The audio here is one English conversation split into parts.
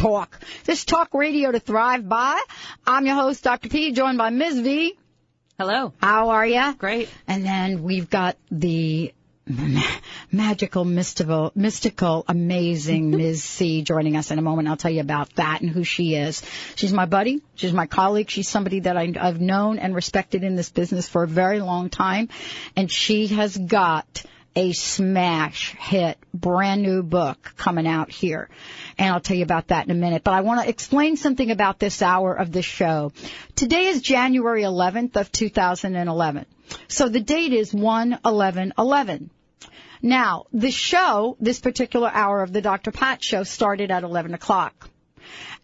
talk. This talk radio to thrive by. I'm your host, Dr. P, joined by Ms. V. Hello. How are you? Great. And then we've got the magical, mystical, mystical, amazing Ms. C joining us in a moment. I'll tell you about that and who she is. She's my buddy. She's my colleague. She's somebody that I, I've known and respected in this business for a very long time. And she has got a smash hit brand new book coming out here. And I'll tell you about that in a minute. But I want to explain something about this hour of the show. Today is January 11th of 2011. So the date is 1-11-11. Now, the show, this particular hour of the Dr. Pat show started at 11 o'clock.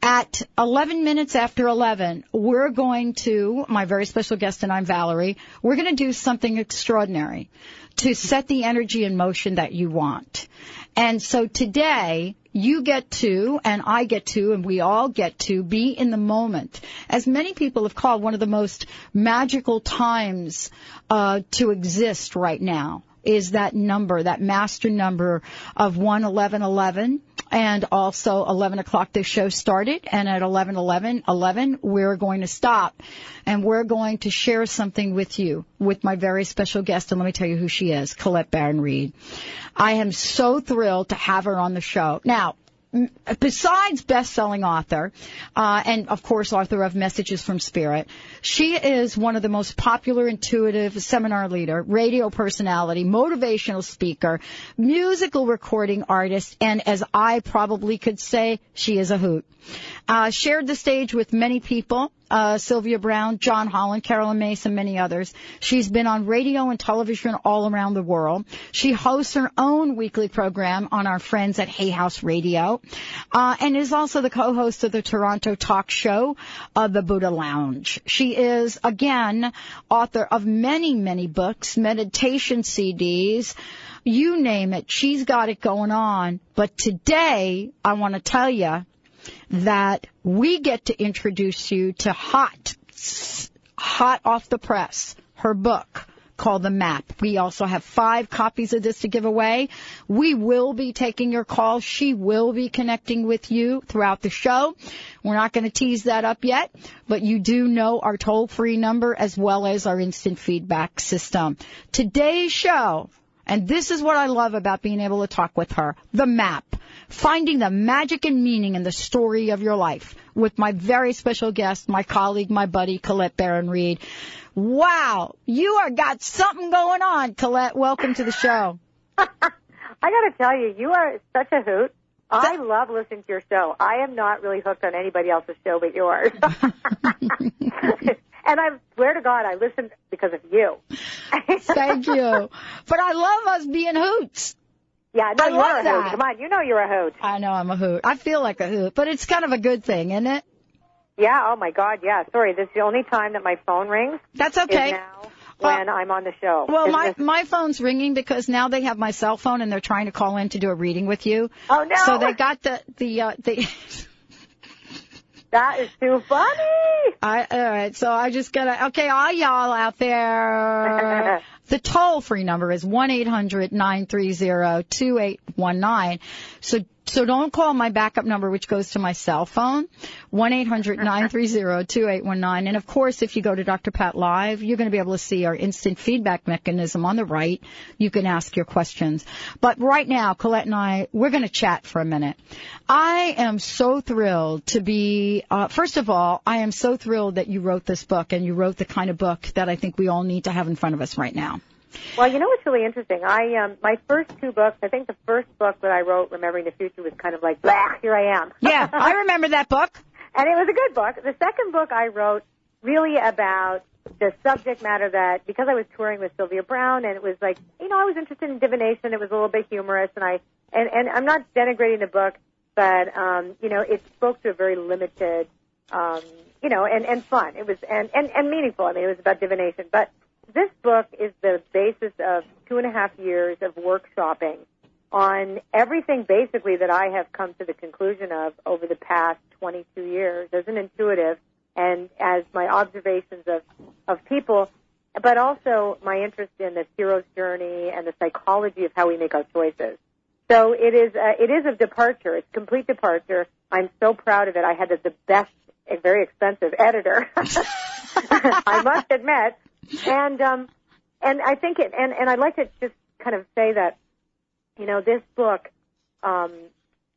At 11 minutes after 11, we're going to, my very special guest and I'm Valerie, we're going to do something extraordinary to set the energy in motion that you want. And so today, you get to, and I get to, and we all get to be in the moment. As many people have called one of the most magical times uh, to exist right now is that number, that master number of 11111 and also 11 o'clock the show started and at 11 11 11 we're going to stop and we're going to share something with you with my very special guest and let me tell you who she is colette baron reid i am so thrilled to have her on the show. Now besides best-selling author, uh, and of course author of Messages from Spirit, she is one of the most popular, intuitive seminar leader, radio personality, motivational speaker, musical recording artist, and as I probably could say, she is a hoot. Uh, shared the stage with many people, uh, Sylvia Browne, John Holland, Carolyn Mason, many others. She's been on radio and television all around the world. She hosts her own weekly program on our friends at Hay House Radio, uh, and is also the co-host of the Toronto talk show, uh, The Buddha Lounge. She is, again, author of many, many books, meditation CDs, you name it. She's got it going on. But today, I want to tell you, that we get to introduce you to hot, hot off the press, her book called The Map. We also have five copies of this to give away. We will be taking your call. She will be connecting with you throughout the show. We're not going to tease that up yet, but you do know our toll free number as well as our instant feedback system. Today's show, and this is what I love about being able to talk with her, The Map finding the magic and meaning in the story of your life with my very special guest, my colleague, my buddy, Colette Baron Reid. Wow, you are got something going on, Colette. Welcome to the show. I got to tell you, you are such a hoot. I love listening to your show. I am not really hooked on anybody else's show but yours. and I swear to God, I listen because of you. Thank you. But I love us being hoots. Yeah, no, I you're love a that. hoot. Come on, you know you're a hoot. I know I'm a hoot. I feel like a hoot, but it's kind of a good thing, isn't it? Yeah, oh my God, yeah. Sorry, this is the only time that my phone rings. That's okay. Now when I'm on the show. Well, my this- my phone's ringing because now they have my cell phone and they're trying to call in to do a reading with you. Oh no! So they got the the uh, the. that is too funny. I, all right, so I just gotta. Okay, all y'all out there. the toll free number is one eight hundred nine three zero two eight one nine. So so don't call my backup number, which goes to my cell phone, one eight hundred nine three zero two eight one nine. And of course, if you go to Dr. Pat Live, you're going to be able to see our instant feedback mechanism on the right. You can ask your questions. But right now, Colette and I, we're going to chat for a minute. I am so thrilled to be. Uh, first of all, I am so thrilled that you wrote this book and you wrote the kind of book that I think we all need to have in front of us right now. Well, you know what's really interesting? I um my first two books, I think the first book that I wrote, Remembering the Future, was kind of like, blah, here I am. Yeah, I remember that book. and it was a good book. The second book I wrote really about the subject matter that because I was touring with Sylvia Browne and it was like, you know, I was interested in divination. It was a little bit humorous and I and and I'm not denigrating the book, but um, you know, it spoke to a very limited um, you know, and and fun. It was and and and meaningful. I mean, it was about divination, but this book is the basis of two and a half years of workshopping on everything basically that I have come to the conclusion of over the past 22 years as an intuitive and as my observations of, of people, but also my interest in the hero's journey and the psychology of how we make our choices. So it is, uh, it is a departure. It's complete departure. I'm so proud of it. I had the, best, a very expensive editor. I must admit. And, um, and I think it, and, and I'd like to just kind of say that, you know, this book, um,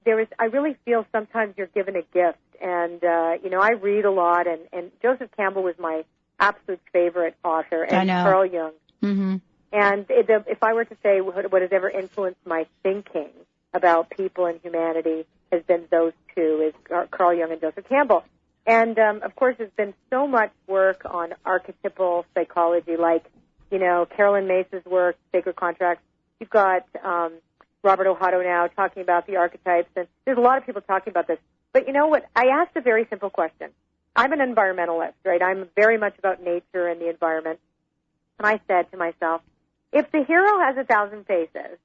there is, I really feel sometimes you're given a gift. And, uh, you know, I read a lot and, and Joseph Campbell was my absolute favorite author and. Carl Jung. hmm And it, if I were to say what what has ever influenced my thinking about people and humanity has been those two, is Carl Jung and Joseph Campbell. And um, of course, there's been so much work on archetypal psychology, like you know Carolyn Myss's work, Sacred Contracts. You've got um, Robert Ohotto now talking about the archetypes, and there's a lot of people talking about this. But you know what? I asked a very simple question. I'm an environmentalist, right? I'm very much about nature and the environment. And I said to myself, if the hero has a thousand faces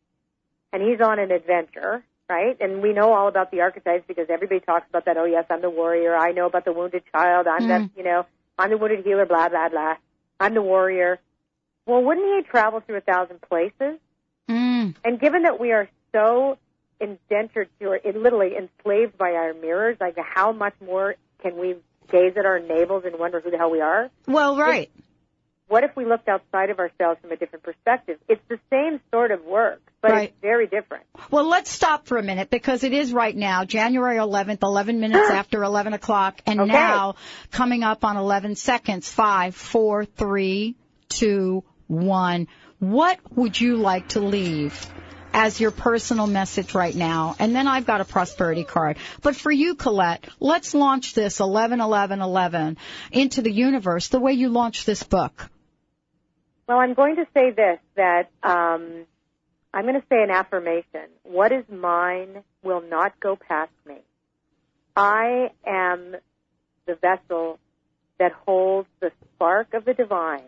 and he's on an adventure, right? And we know all about the archetypes because everybody talks about that. Oh yes, I'm the warrior. I know about the wounded child. I'm Mm. the, you know, I'm the wounded healer. Blah blah blah. I'm the warrior. Well, wouldn't he travel through a thousand places? Mm. And given that we are so indentured to, or literally enslaved by our mirrors, like how much more can we gaze at our navels and wonder who the hell we are? Well, right. What if we looked outside of ourselves from a different perspective? It's the same sort of work, but Right. it's very different. Well, let's stop for a minute because it is right now, January 11th, 11 minutes after 11 o'clock, and Okay. now coming up on 11 seconds. Five, four, three, two, one. What would you like to leave as your personal message right now? And then I've got a prosperity card. But for you, Colette, let's launch this 11, 11, 11 into the universe the way you launched this book. Well, I'm going to say this that um, I'm going to say an affirmation. What is mine will not go past me. I am the vessel that holds the spark of the divine,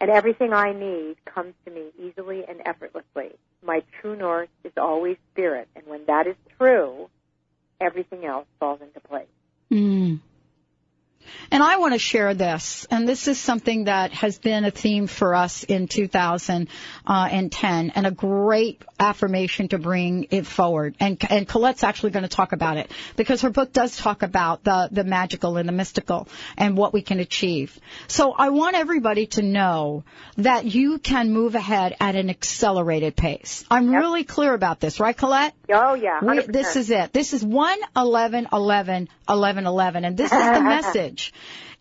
and everything I need comes to me easily and effortlessly. My true north is always spirit, and when that is true, everything else falls into place. And I want to share this, and this is something that has been a theme for us in 2010, uh, and a great affirmation to bring it forward. And, and Colette's actually going to talk about it because her book does talk about the the magical and the mystical and what we can achieve. So I want everybody to know that you can move ahead at an accelerated pace. I'm really clear about this, right, Colette? Oh yeah, 100%. We, this is it. This is 1 11 11 11 11 and this is the message.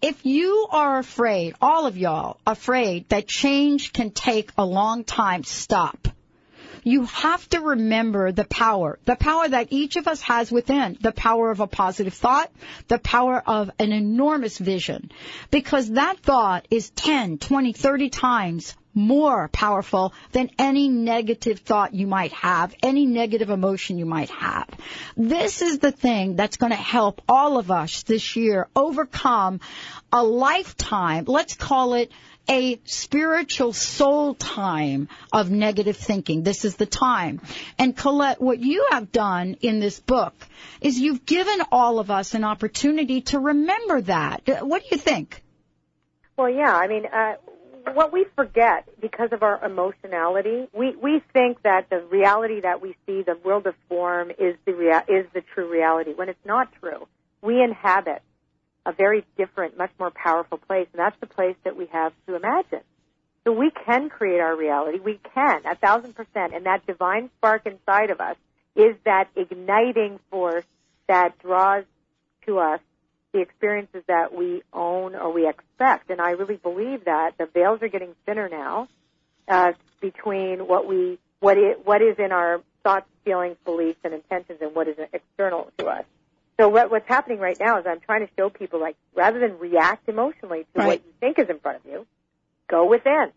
If you are afraid, all of y'all afraid that change can take a long time, stop. You have to remember the power, the power that each of us has within, the power of a positive thought, the power of an enormous vision. Because that thought is 10, 20, 30 times more powerful than any negative thought you might have, any negative emotion you might have. This is the thing that's going to help all of us this year overcome a lifetime, let's call it a spiritual soul time of negative thinking. This is the time. And Colette, what you have done in this book is you've given all of us an opportunity to remember that. What do you think? Well, yeah. I mean, uh, what we forget because of our emotionality, we we think that the reality that we see, the world of form, is the rea- is the true reality. When it's not true, we inhabit a very different, much more powerful place, and that's the place that we have to imagine. So we can create our reality. We can, a thousand percent, and that divine spark inside of us is that igniting force that draws to us the experiences that we own or we expect. And I really believe that the veils are getting thinner now. uh, between what we what is, what is in our thoughts, feelings, beliefs, and intentions, and what is external to us. So what, what's happening right now is I'm trying to show people like rather than react emotionally to Right. what you think is in front of you, go within.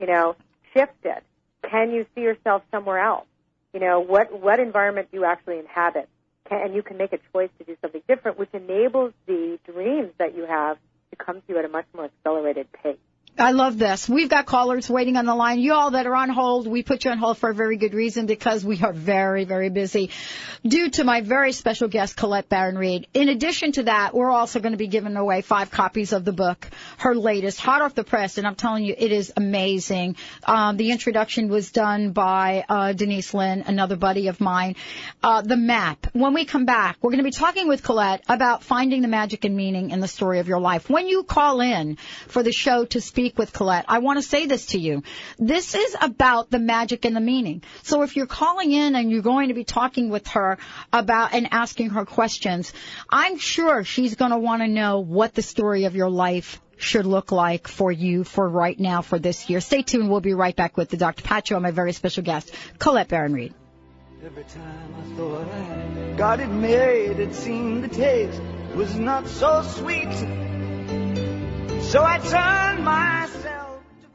You know, shift it. Can you see yourself somewhere else? You know, what what environment do you actually inhabit? And you can make a choice to do something different, which enables the dreams that you have to come to you at a much more accelerated pace. I love this. We've got callers waiting on the line. You all that are on hold, we put you on hold for a very good reason because we are very, very busy due to my very special guest, Colette Baron Reid. In addition to that, we're also going to be giving away five copies of the book, her latest, hot off the press, and I'm telling you, it is amazing. Um, the introduction was done by uh, Denise Linn, another buddy of mine. Uh, the map. When we come back, we're going to be talking with Colette about finding the magic and meaning in the story of your life. When you call in for the show to speak with Colette, I want to say this to you. This is about the magic and the meaning. So if you're calling in and you're going to be talking with her about and asking her questions, I'm sure she's going to want to know what the story of your life should look like for you for right now for this year. Stay tuned. We'll be right back with the Dr. Pat Show and my very special guest, Colette Baron Reid. Every time I thought I got it made, it seemed the taste was not so sweet. So I turned myself.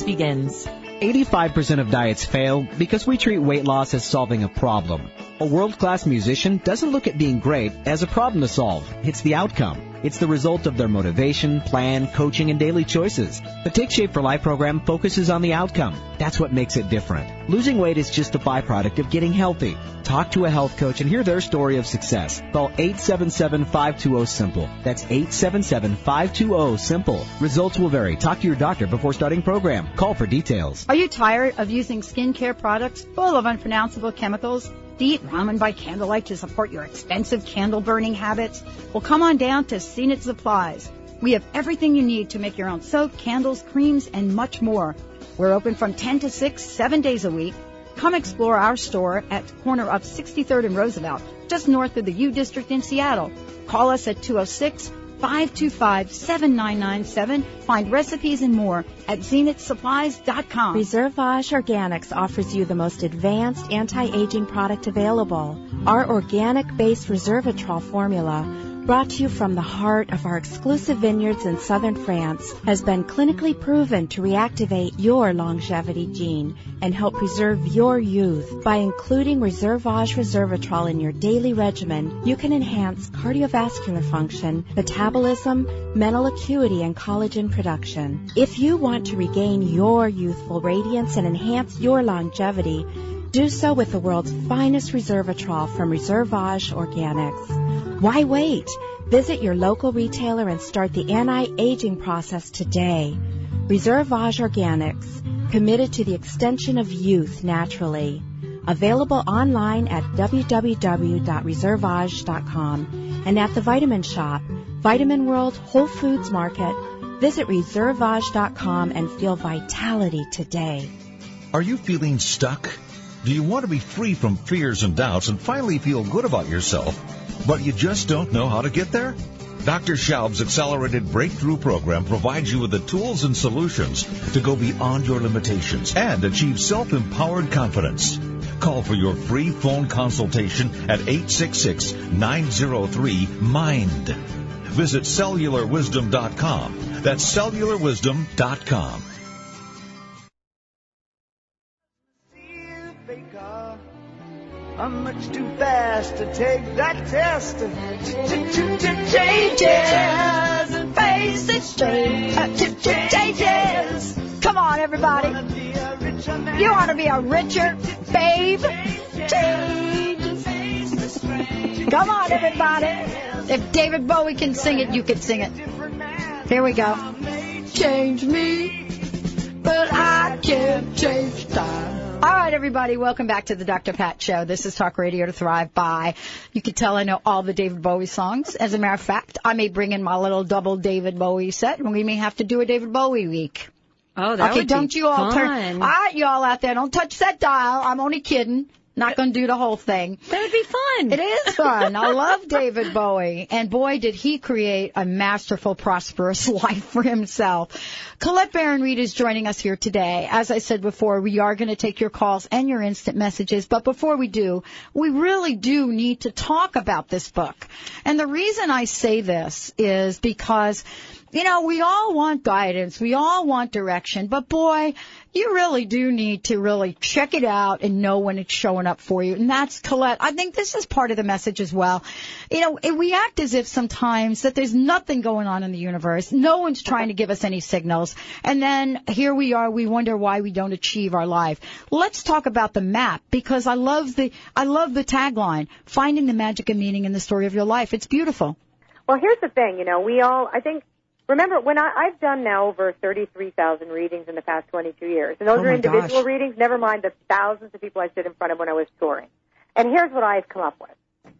begins. 85% of diets fail because we treat weight loss as solving a problem. A world-class musician doesn't look at being great as a problem to solve. It's the outcome. It's the result of their motivation, plan, coaching, and daily choices. The Take Shape for Life program focuses on the outcome. That's what makes it different. Losing weight is just a byproduct of getting healthy. Talk to a health coach and hear their story of success. Call 877-520-SIMPLE. That's 877-520-SIMPLE. Results will vary. Talk to your doctor before starting program. Call for details. Are you tired of using skincare products full of unpronounceable chemicals? Do you eat ramen by candlelight to support your expensive candle burning habits? Well, come on down to Zenith Supplies. We have everything you need to make your own soap, candles, creams, and much more. We're open from 10 to 6, seven days a week. Come explore our store at the corner of 63rd and Roosevelt, just north of the U District in Seattle. Call us at 206 525 7997. Find recipes and more at zenithsupplies.com. Reservage Organics offers you the most advanced anti-aging product available. Our organic-based Resveratrol formula brought to you from the heart of our exclusive vineyards in southern France, has been clinically proven to reactivate your longevity gene and help preserve your youth. By including Reservage Resveratrol in your daily regimen, you can enhance cardiovascular function, metabolism, mental acuity, and collagen production. If you want to regain your youthful radiance and enhance your longevity, do so with the world's finest Resveratrol from Reservage Organics. Why wait? Visit your local retailer and start the anti-aging process today. Reservage Organics, committed to the extension of youth naturally. Available online at www.reservage.com and at the Vitamin Shop, Vitamin World, Whole Foods Market. Visit reservage.com and feel vitality today. Are you feeling stuck? Do you want to be free from fears and doubts and finally feel good about yourself, but you just don't know how to get there? Dr. Schaub's Accelerated Breakthrough Program provides you with the tools and solutions to go beyond your limitations and achieve self-empowered confidence. Call for your free phone consultation at 866-903-MIND. Visit cellularwisdom.com. That's cellularwisdom.com. I'm much too fast to take that test. Changes and face it straight. Changes. Come on, everybody. You want to be a richer babe? Changes. Come on, everybody. If David Bowie can sing it, you can sing it. Here we go. Change me. but I can't change time. All right, everybody, welcome back to the Dr. Pat Show. This is Talk Radio to Thrive By. You can tell I know all the David Bowie songs. As a matter of fact, I may bring in my little double David Bowie set, and we may have to do a David Bowie week. Oh, that okay, would don't be you all fun. turn. All right, y'all out there, don't touch that dial. I'm only kidding. Not going to do the whole thing. That would be fun. It is fun. I love David Bowie. And boy, did he create a masterful, prosperous life for himself. Colette Baron Reid is joining us here today. As I said before, we are going to take your calls and your instant messages. But before we do, we really do need to talk about this book. And the reason I say this is because you know, we all want guidance. We all want direction. But boy, you really do need to really check it out and know when it's showing up for you. And that's Colette. I think this is part of the message as well. You know, we act as if sometimes that there's nothing going on in the universe. No one's trying to give us any signals. And then here we are. We wonder why we don't achieve our life. Let's talk about the map because I love the, I love the tagline, finding the magic and meaning in the story of your life. It's beautiful. Well, here's the thing, you know, we all, I think, remember when I, I've done now over 33,000 readings in the past 22 years, and those Oh are individual gosh. readings, never mind the thousands of people I stood in front of when I was touring. And here's what I've come up with.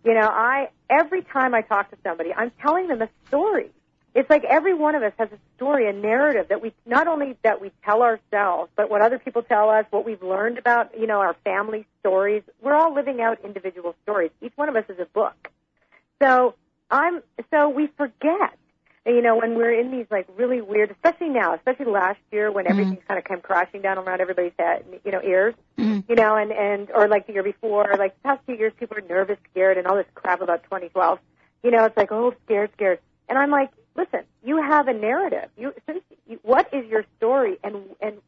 You know, I, every time I talk to somebody, I'm telling them a story. It's like every one of us has a story, a narrative that we, not only that we tell ourselves, but what other people tell us, what we've learned about, you know, our family stories. We're all living out individual stories. Each one of us is a book. So I'm, so we forget, you know, when we're in these like really weird, especially now, especially last year when mm-hmm. everything kind of came crashing down around everybody's head, you know, ears, mm-hmm. you know, and, and, or like the year before, like the past two years, people are nervous, scared, and all this crap about 2012. You know, it's like, oh, scared, scared. And I'm like, listen, you have a narrative. You, since, you, what is your story? And, and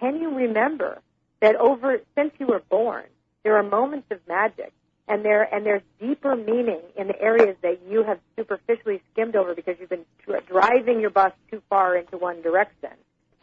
can you remember that over, since you were born, there are moments of magic and there and there's deeper meaning in the areas that you have superficially skimmed over because you've been dr- driving your bus too far into one direction,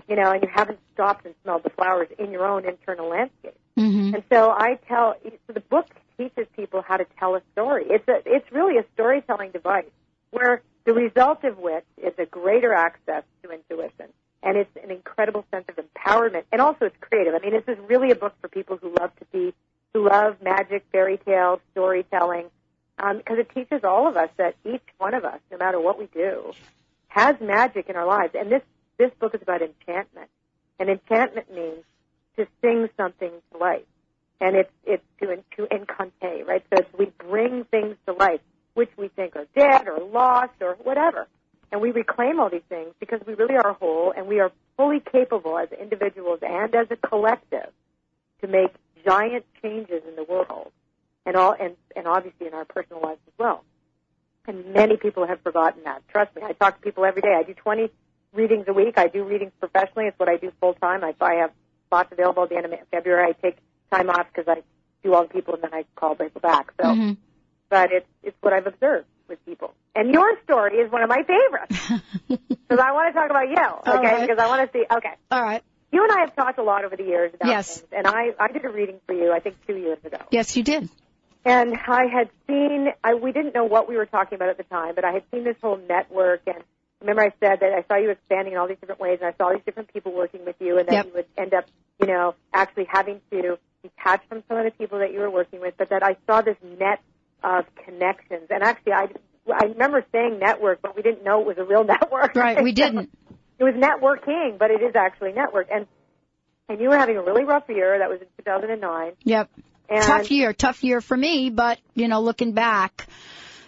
you know, and you haven't stopped and smelled the flowers in your own internal landscape. Mm-hmm. And so I tell, so the book teaches people how to tell a story. It's a, it's really a storytelling device where the result of which is a greater access to intuition. And it's an incredible sense of empowerment. And also it's creative. I mean, this is really a book for people who love to be, who love magic, fairy tales, storytelling, um, because it teaches all of us that each one of us, no matter what we do, has magic in our lives. And this, this book is about enchantment. And enchantment means to sing something to life. And it's, it's to, to encante, right? So it's we bring things to life, which we think are dead or lost or whatever. And we reclaim all these things because we really are whole and we are fully capable as individuals and as a collective to make giant changes in the world and all, and, and obviously in our personal lives as well. And many people have forgotten that. Trust me, I talk to people every day. I do 20 readings a week. I do readings professionally. It's what I do full time. I, I have spots available at the end of February. I take time off because I do all the people and then I call people back. So, Mhm. but it's it's what I've observed with people. And your story is one of my favorites because I want to talk about you. Okay, right. because I want to see. Okay, All right. You and I have talked a lot over the years about Yes. things, and I I did a reading for you. I think two years ago. Yes, you did. And I had seen, I, we didn't know what we were talking about at the time, but I had seen this whole network. And remember, I said that I saw you expanding in all these different ways, and I saw all these different people working with you, and that Yep. you would end up, you know, actually having to detach from some of the people that you were working with, but that I saw this net of connections. And actually, I, I remember saying network, but we didn't know it was a real network. Right, we didn't. It was networking, but it is actually network. And and you were having a really rough year. That was in 2009. Yep. And tough year, tough year for me, but you know, looking back,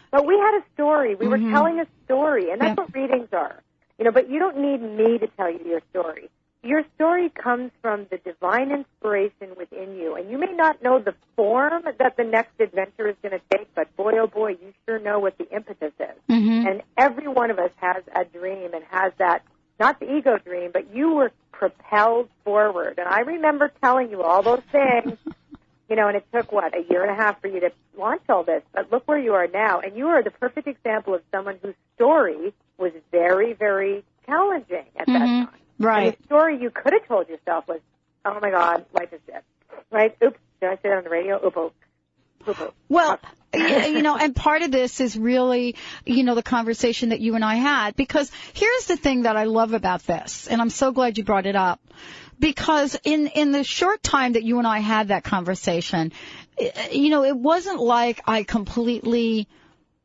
But we had a story. We were Mhm. telling a story, and that's Yep. what readings are. You know, but you don't need me to tell you your story. Your story comes from the divine inspiration within you, and you may not know the form that the next adventure is going to take, but boy, oh boy, you sure know what the impetus is. Mhm. And every one of us has a dream and has that, not the ego dream, but you were propelled forward. And I remember telling you all those things you know, and it took what a year and a half for you to launch all this. But look where you are now, and you are the perfect example of someone whose story was very, very challenging at that Mhm. time. right. And the story you could have told yourself was, "Oh my God, life is dead." Right? Oops, did I say that on the radio? Oop, oop. Oop, oop. Well, you know, and part of this is really, you know, the conversation that you and I had because here's the thing that I love about this, and I'm so glad you brought it up. because in in the short time that you and I had that conversation, you know, it wasn't like I completely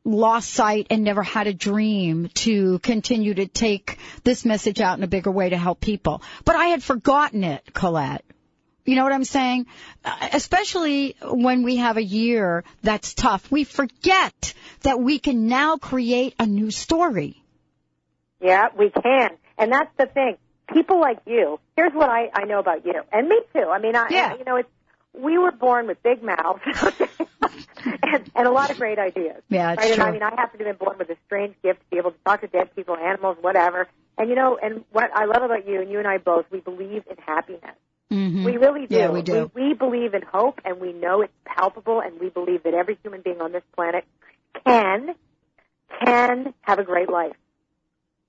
lost sight and never had a dream to continue to take this message out in a bigger way to help people. But I had forgotten it, Colette. You know what I'm saying? Uh, Especially when we have a year that's tough. We forget that we can now create a new story. Yeah, we can. And that's the thing. People like you, here's what I, I know about you. And me too. I mean, I, Yeah. you know, it's, we were born with big mouths and, and a lot of great ideas. Yeah, it's right? And true. I mean, I happen to have been born with a strange gift to be able to talk to dead people, animals, whatever. And you know, and what I love about you, and you and I both, we believe in happiness. Mm-hmm. We really do. Yeah, we do. We, we believe in hope, and we know it's palpable, and we believe that every human being on this planet can can have a great life.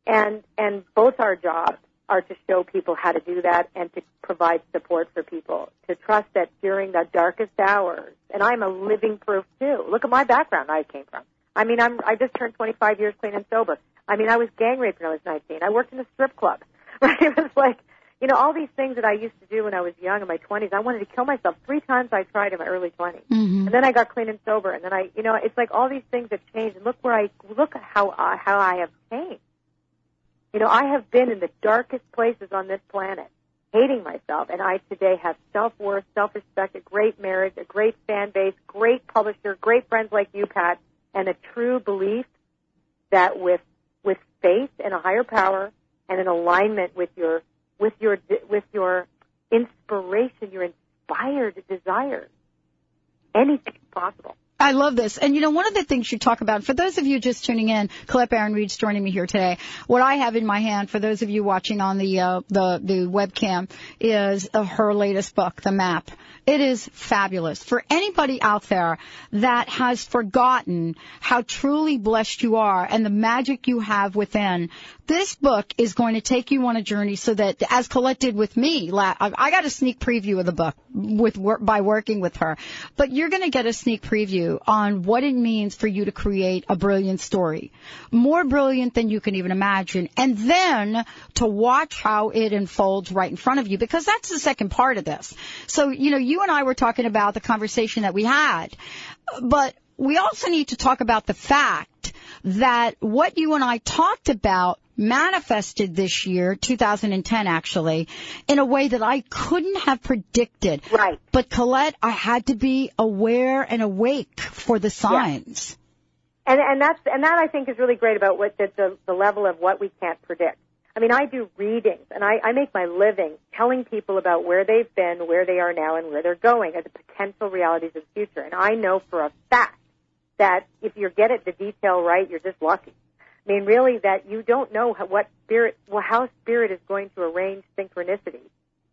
And and both our jobs are to show people how to do that and to provide support for people to trust that during the darkest hours. And I'm a living proof too. Look at my background I came from. I mean, I'm I just turned 25 years clean and sober. I mean, I was gang raped when I was 19. I worked in a strip club. Right? It was like, you know, all these things that I used to do when I was young in my 20s. I wanted to kill myself. Three times I tried in my early 20s. Mm-hmm. And then I got clean and sober, and then I, you know, it's like all these things have changed. And look where I look at how I, how I have changed. You know, I have been in the darkest places on this planet, hating myself, and I today have self worth, self respect, a great marriage, a great fan base, great publisher, great friends like you, Pat, and a true belief that with with faith in a higher power and in alignment with your with your with your inspiration, your inspired desires, anything's possible. I love this. And you know, one of the things you talk about, for those of you just tuning in, Colette Baron Reid's joining me here today. What I have in my hand, for those of you watching on the, uh, the, the webcam, is uh, her latest book, The Map. It is fabulous. For anybody out there that has forgotten how truly blessed you are and the magic you have within, this book is going to take you on a journey so that, as Colette did with me, I I got a sneak preview of the book with by working with her, but you're going to get a sneak preview on what it means for you to create a brilliant story, more brilliant than you can even imagine, and then to watch how it unfolds right in front of you, because that's the second part of this. So, you know, you and I were talking about the conversation that we had, but we also need to talk about the fact that what you and I talked about manifested this year, 2010 actually, in a way that I couldn't have predicted. Right. But Colette, I had to be aware and awake for the signs. And and that's and that I think is really great about what the the, the level of what we can't predict. I mean, I do readings and I, I make my living telling people about where they've been, where they are now, and where they're going, and the potential realities of the future. And I know for a fact that if you get it the detail right, you're just lucky. I mean, really, that you don't know how, what spirit, well, how spirit is going to arrange synchronicity,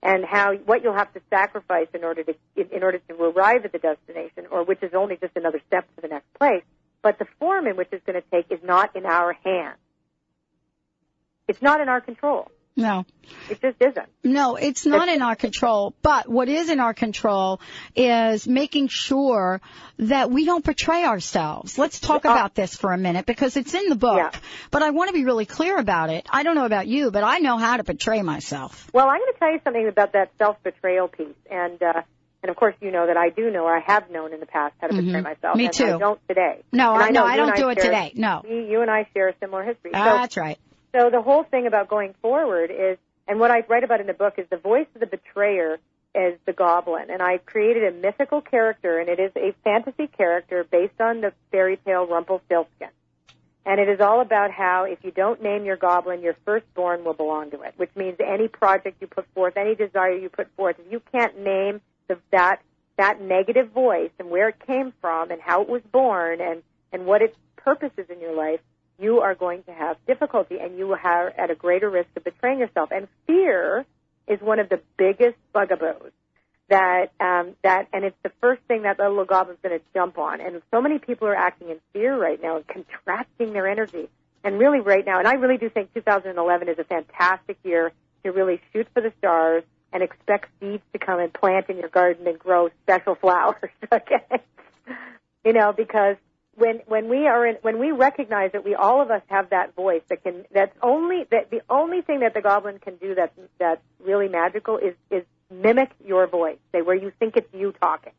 and how what you'll have to sacrifice in order to in, in order to arrive at the destination, or which is only just another step to the next place. But the form in which it's going to take is not in our hands. It's not in our control. No. It just isn't. No, it's not in our control. But what is in our control is making sure that we don't betray ourselves. Let's talk about this for a minute because it's in the book. Yeah. But I want to be really clear about it. I don't know about you, but I know how to betray myself. Well, I'm going to tell you something about that self betrayal piece, and uh, and of course you know that I do know, or I have known in the past how to betray myself. Mm-hmm. Me too. I don't today. No, I, no, know I don't do it share- today. No. we- You and I share a similar history. So That's right. So the whole thing about going forward is, and what I write about in the book is the voice of the betrayer is the goblin, and I created a mythical character, and it is a fantasy character based on the fairy tale Rumpelstiltskin. And it is all about how if you don't name your goblin, your firstborn will belong to it, which means any project you put forth, any desire you put forth, if you can't name the, that that negative voice and where it came from and how it was born and and what its purpose is in your life, you are going to have difficulty and you have at a greater risk of betraying yourself. And fear is one of the biggest bugaboos that um, that and it's the first thing that the little goblin's going to jump on. And so many people are acting in fear right now and contracting their energy. And really, right now, and I really do think 2011 is a fantastic year to really shoot for the stars and expect seeds to come and plant in your garden and grow special flowers. Okay, you know because when when we are in when we recognize that we all of us have that voice that can that's only that the only thing that the goblin can do that's that's really magical is is mimic your voice. Say where you think it's you talking.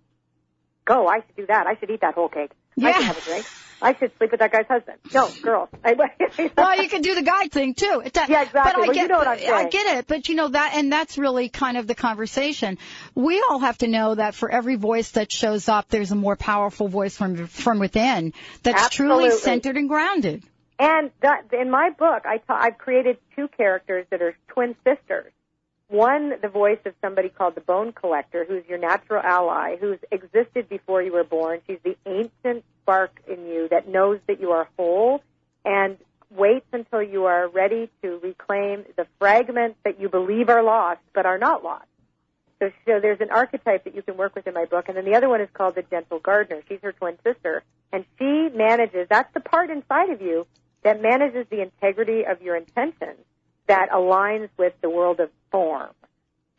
Go, I should do that. I should eat that whole cake. I Yeah. should have a drink. I should sleep with that guy's husband. No, girl. I, well, you can do the guy thing too. It does- Yeah, exactly. But I Well, get, you know what I'm I get it. But you know that, and that's really kind of the conversation. We all have to know that for every voice that shows up, there's a more powerful voice from from within that's truly centered and grounded. And that, in my book, I ta- I've created two characters that are twin sisters. One, the voice of somebody called the Bone Collector, who's your natural ally, who's existed before you were born. She's the ancient spark in you that knows that you are whole and waits until you are ready to reclaim the fragments that you believe are lost but are not lost. So, so there's an archetype that you can work with in my book, and then the other one is called the Gentle Gardener. She's her twin sister, and she manages. That's the part inside of you that manages the integrity of your intentions that aligns with the world of form.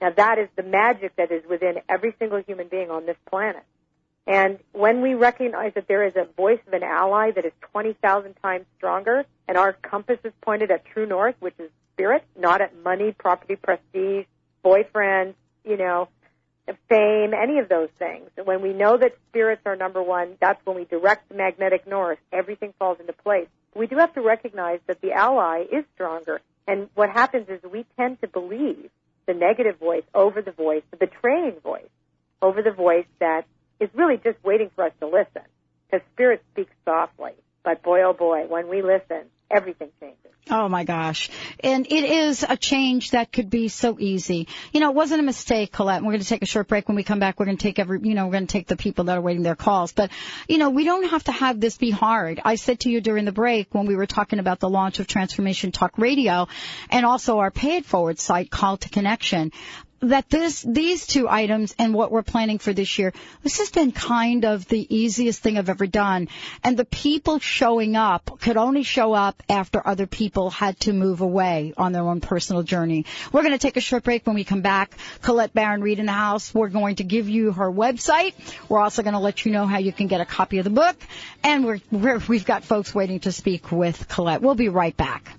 Now that is the magic that is within every single human being on this planet. And when we recognize that there is a voice of an ally that is 20,000 times stronger, and our compass is pointed at true north, which is spirit, not at money, property, prestige, boyfriend, you know, fame, any of those things. And when we know that spirits are number one, that's when we direct the magnetic north. Everything falls into place. We do have to recognize that the ally is stronger. And what happens is we tend to believe the negative voice over the voice, the betraying voice, over the voice that is really just waiting for us to listen. Because spirit speaks softly. But boy, oh boy, when we listen, everything changes. Oh my gosh. And it is a change that could be so easy. You know, it wasn't a mistake, Colette. And we're going to take a short break. When we come back, we're going to take every, you know, we're going to take the people that are waiting their calls. But, you know, we don't have to have this be hard. I said to you during the break when we were talking about the launch of Transformation Talk Radio and also our paid forward site, Call to Connection that this these two items and what we're planning for this year this has been kind of the easiest thing I've ever done. And the people showing up could only show up after other people had to move away on their own personal journey. We're going to take a short break. When we come back Colette Baron Reid in the house. We're going to give you her website. We're also going to let you know how you can get a copy of the book. And we're, we're we've got folks waiting to speak with Colette. We'll be right back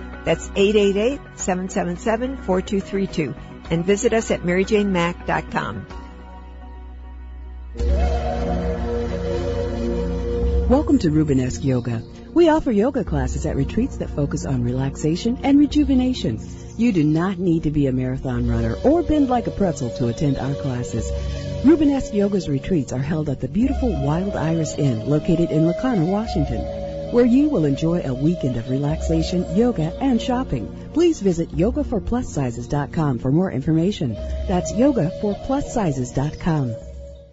That's 888-777-4232. And visit us at maryjanemack.com. Welcome to Rubenesque Yoga. We offer yoga classes at retreats that focus on relaxation and rejuvenation. You do not need to be a marathon runner or bend like a pretzel to attend our classes. Rubenesque Yoga's retreats are held at the beautiful Wild Iris Inn located in La Conner, Washington, where you will enjoy a weekend of relaxation, yoga, and shopping. Please visit yogaforplussizes.com for more information. That's yogaforplussizes.com.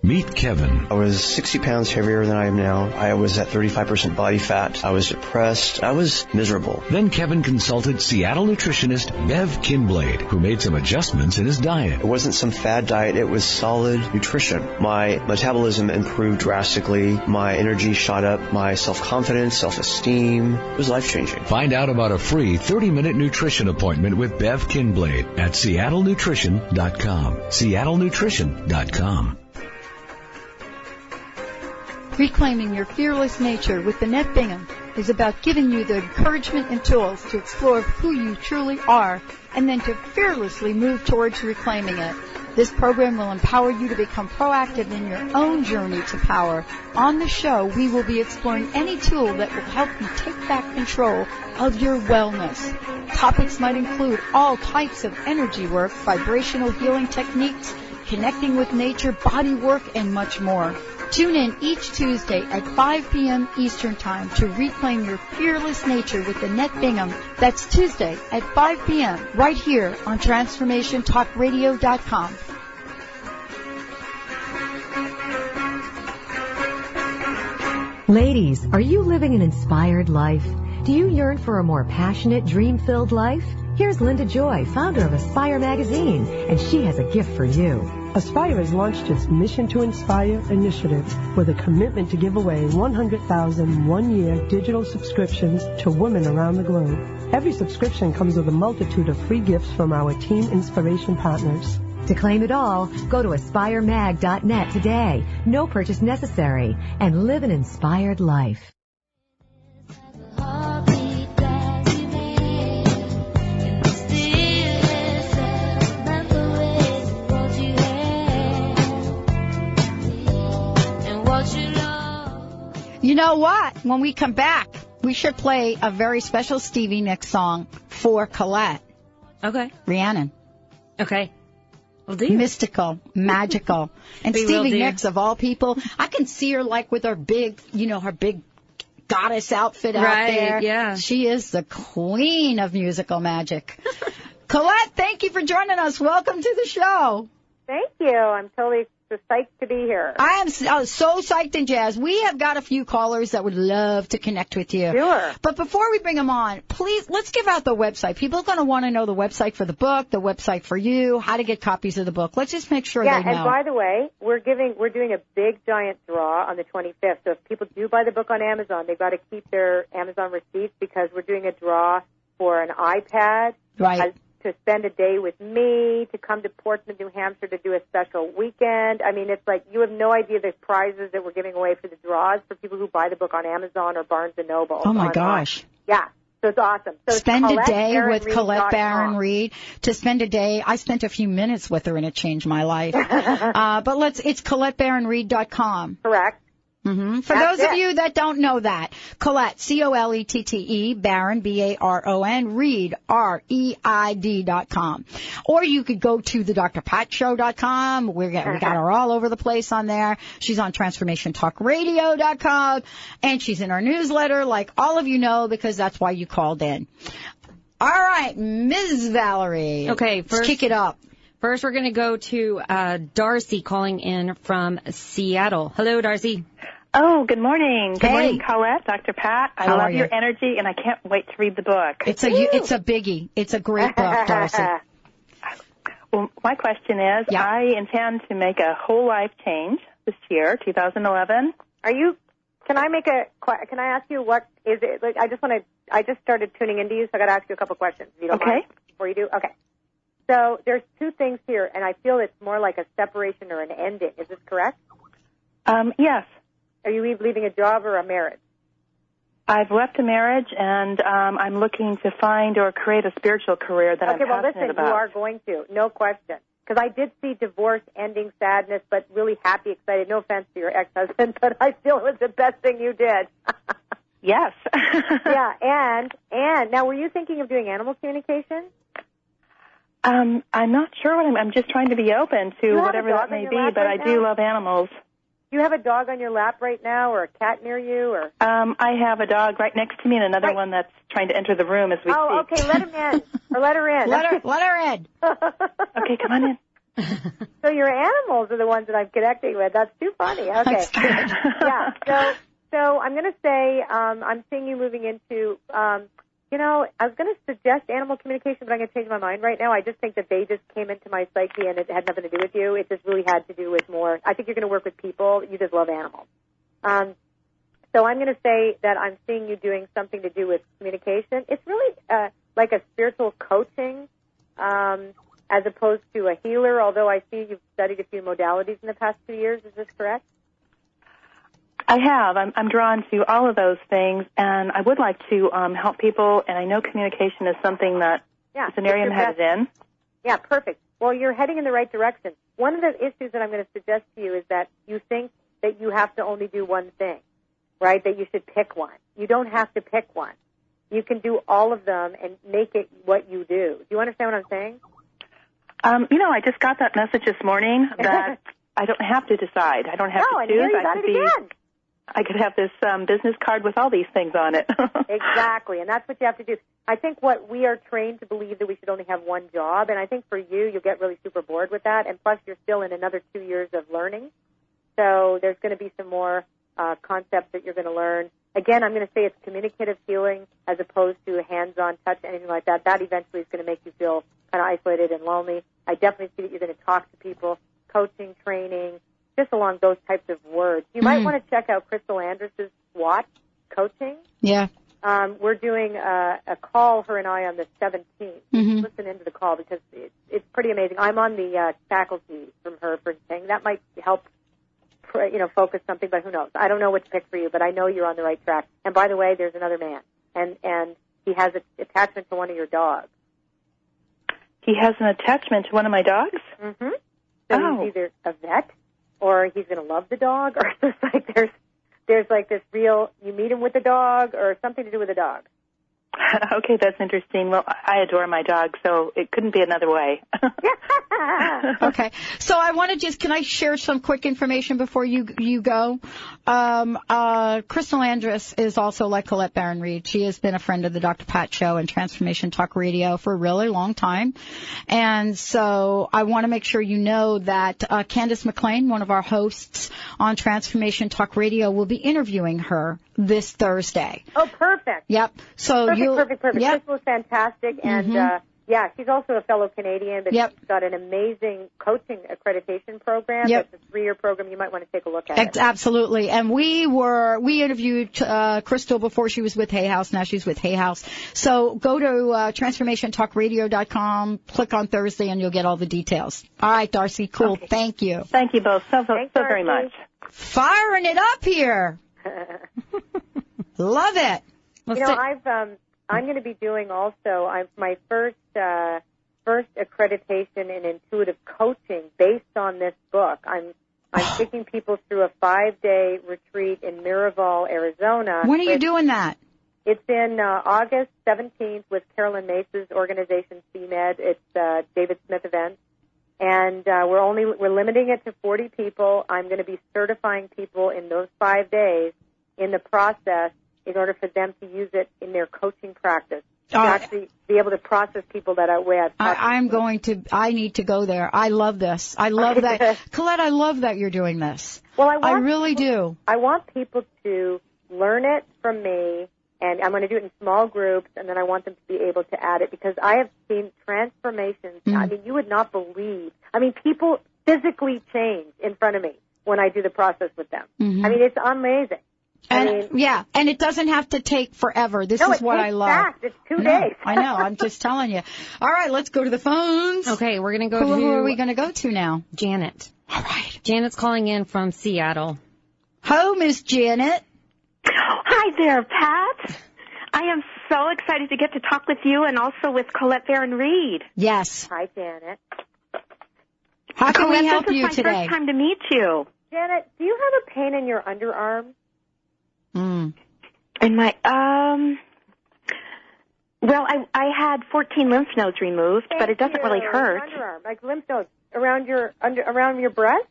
Meet Kevin. I was 60 pounds heavier than I am now. I was at 35% body fat. I was depressed. I was miserable. Then Kevin consulted Seattle nutritionist Bev Kinblade, who made some adjustments in his diet. It wasn't some fad diet. It was solid nutrition. My metabolism improved drastically. My energy shot up. My self-confidence, self-esteem. It was life-changing. Find out about a free 30-minute nutrition appointment with Bev Kinblade at seattlenutrition.com. seattlenutrition.com. Reclaiming your fearless nature with Annette Bingham is about giving you the encouragement and tools to explore who you truly are and then to fearlessly move towards reclaiming it. This program will empower you to become proactive in your own journey to power. On the show, we will be exploring any tool that will help you take back control of your wellness. Topics might include all types of energy work, vibrational healing techniques, connecting with nature, body work, and much more. Tune in each Tuesday at 5 p.m. Eastern Time to reclaim your fearless nature with Annette Bingham. That's Tuesday at 5 p.m. right here on TransformationTalkRadio.com. Ladies, are you living an inspired life? Do you yearn for a more passionate, dream-filled life? Here's Linda Joy, founder of Aspire Magazine, and she has a gift for you. Aspire has launched its Mission to Inspire initiative with a commitment to give away 100,000 one-year digital subscriptions to women around the globe. Every subscription comes with a multitude of free gifts from our team inspiration partners. To claim it all, go to aspiremag.net today. No purchase necessary. And live an inspired life. You know what? When we come back, we should play a very special Stevie Nicks song for Colette. Okay. Rhiannon. Okay. We'll. Mystical, magical. And We Stevie dear. Nicks, of all people, I can see her like with her big, you know, her big goddess outfit out Right, there. yeah. She is the queen of musical magic. Colette, thank you for joining us. Welcome to the show. Thank you. I'm totally just psyched to be here. I am s- uh, so psyched and jazzed. We have got a few callers that would love to connect with you. Sure. But before we bring them on, please let's give out the website. People are going to want to know the website for the book, the website for you, how to get copies of the book. Let's just make sure yeah, they know. Yeah, and by the way, we're giving we're doing a big giant draw on the 25th. So if people do buy the book on Amazon, they've got to keep their Amazon receipts because we're doing a draw for an iPad Right. To spend a day with me, to come to Portsmouth, New Hampshire to do a special weekend. I mean, it's like you have no idea the prizes that we're giving away for the draws for people who buy the book on Amazon or Barnes and Noble. oh my online. gosh. Yeah. So it's awesome. So it's spend a day Baron with Reid Colette com. Reid. To spend a day, I spent a few minutes with her and it changed my life. uh, but let's, it's ColetteBaronReid.com. Correct. Mm-hmm. For That's those of you that don't know that, Colette, C-O-L-E-T-T-E, Baron, B-A-R-O-N, Reid, R-E-I-D dot com. Or you could go to the drpatshow.com. We're, get- we got her all over the place on there. She's on transformationtalkradio.com and she's in our newsletter like all of you know because that's why you called in. All right, Ms. Valerie. Okay, Let's kick it up. First, we're going to go to uh, Darcy calling in from Seattle. Hello, Darcy. Oh, good morning. Good Hey. morning, Colette, Dr. Pat. I How love you? your energy, and I can't wait to read the book. It's a, it's a biggie. It's a great book, Darcy. Well, my question is, I intend to make a whole life change this year, 2011. Are you? Can I make a? Can I ask you what is it? Like, I just want to. I just started tuning into you, so I got to ask you a couple questions. If you don't Okay. mind, before you do, okay. So there's two things here, and I feel it's more like a separation or an ending. Is this correct? Um, yes. Are you leaving a job or a marriage? I've left a marriage, and um, I'm looking to find or create a spiritual career that okay, I'm well, passionate listen, about. you are going to, no question. Because I did see divorce ending sadness, but really happy, excited. No offense to your ex-husband, but I feel it was the best thing you did. yes. yeah, and and now, were you thinking of doing animal communication? Um, I'm not sure what I'm. I'm just trying to be open to You whatever that may be, lap but right I do love animals. Do you have a dog on your lap right now, or a cat near you, or? Um, I have a dog right next to me and another one that's trying to enter the room as we Oh, speak. okay. Let him in, or let her in. Let her, let her in. okay, come on in. So your animals are the ones that I'm connecting with. That's too funny. Okay. yeah. So so I'm going to say um, I'm seeing you moving into. Um, you know, I was going to suggest animal communication, but I'm going to change my mind right now. I just think that they just came into my psyche, and it had nothing to do with you. It just really had to do with more. I think you're going to work with people. You just love animals. Um, so I'm going to say that I'm seeing you doing something to do with communication. It's really uh, like a spiritual coaching, um, as opposed to a healer. Although I see you've studied a few modalities in the past two years. Is this correct? I have. I'm, I'm drawn to all of those things, and I would like to um, help people. And I know communication is something that Yeah. is an area I'm headed in. Yeah, perfect. Well, you're heading in the right direction. one of the issues that I'm going to suggest to you is that you think that you have to only do one thing, right? That you should pick one. You don't have to pick one. You can do all of them and make it what you do. Do you understand what I'm saying? Um, you know, I just got that message this morning that I don't have to decide. I don't have no, to choose. I it be, again. I could have this um, business card with all these things on it. exactly, and that's what you have to do. I think what we are trained to believe that we should only have one job, and I think for you, you'll get really super bored with that, and plus you're still in another two years of learning. So there's going to be some more uh, concepts that you're going to learn. Again, I'm going to say it's communicative healing as opposed to hands-on touch, anything like that. That eventually is going to make you feel kind of isolated and lonely. I definitely see that you're going to talk to people, coaching, training, just along those types of words. You might Mhm. want to check out Crystal Andrus's SWAT coaching. Yeah. Um, we're doing a, a call, her and I, on the 17th. Mhm. Listen into the call because it, it's pretty amazing. I'm on the uh, faculty from her for saying that might help, you know, focus something. But who knows? I don't know what to pick for you, but I know you're on the right track. And by the way, there's another man, and and he has an attachment to one of your dogs. he has an attachment to one of my dogs. Mm-hmm. So Oh. he's either a vet, or he's going to love the dog, or there's like there's there's like this real you meet him with the dog, or something to do with the dog. okay, that's interesting. Well, I adore my dog, so it couldn't be another way. okay. So I want to just, can I share some quick information before you you go? Um, uh, Crystal Andrus is also like Colette Baron Reid. She has been a friend of the Dr. Pat Show and Transformation Talk Radio for a really long time. And so I want to make sure you know that uh, Candace McLean, one of our hosts on Transformation Talk Radio, will be interviewing her this Thursday. Oh, perfect. Yep. So perfect, you perfect, perfect. Yep. Crystal is fantastic, and Mhm. uh, yeah, she's also a fellow Canadian, but Yep. she's got an amazing coaching accreditation program. Yep. It's a three-year program. You might want to take a look at Ex- it. Absolutely. And we were, we interviewed uh, Crystal before she was with Hay House. Now she's with Hay House. So go to uh, transformationtalkradio.com, click on Thursday, and you'll get all the details. All right, Darcy. Cool. Thank you. Thank you both so, so, so very much. Firing it up here. Love it. you know, I've um, I'm going to be doing also. I'm my first uh, first accreditation in intuitive coaching based on this book. I'm I'm taking people through a five day retreat in Miraval, Arizona. When are you with- doing that? It's in uh, August 17th with Caroline Myss's organization CMed. It's uh, David Smith event, and uh, we're only we're limiting it to 40 people. I'm going to be certifying people in those five days in the process in order for them to use it in their coaching practice. To Oh. actually be able to process people that are way I've. I, I'm going to, I need to go there. I love this. I love that. Colette, I love that you're doing this. Well, I, want I really do. I want people to learn it from me, and I'm going to do it in small groups, and then I want them to be able to add it because I have seen transformations. Mm. I mean, you would not believe. I mean, people physically change in front of me when I do the process with them. Mhm. I mean, it's amazing. And I mean, yeah, and it doesn't have to take forever. This no, is what I love. fast. It's two I know, days. I know. I'm just telling you. All right, let's go to the phones. Okay, we're going to go Who, to who are we going to go to now? Janet. All right. Janet's calling in from Seattle. Ho, Miss Janet. Hi there, Pat. I am so excited to get to talk with you and also with Colette Baron Reid. Yes. Hi, Janet. How can Colette, we help this you is my today? first time to meet you. Janet, do you have a pain in your underarm? Mm. In my um well, I I had 14 lymph nodes removed, but it doesn't Thank really hurt. Underarm, like lymph nodes around your under around your breast.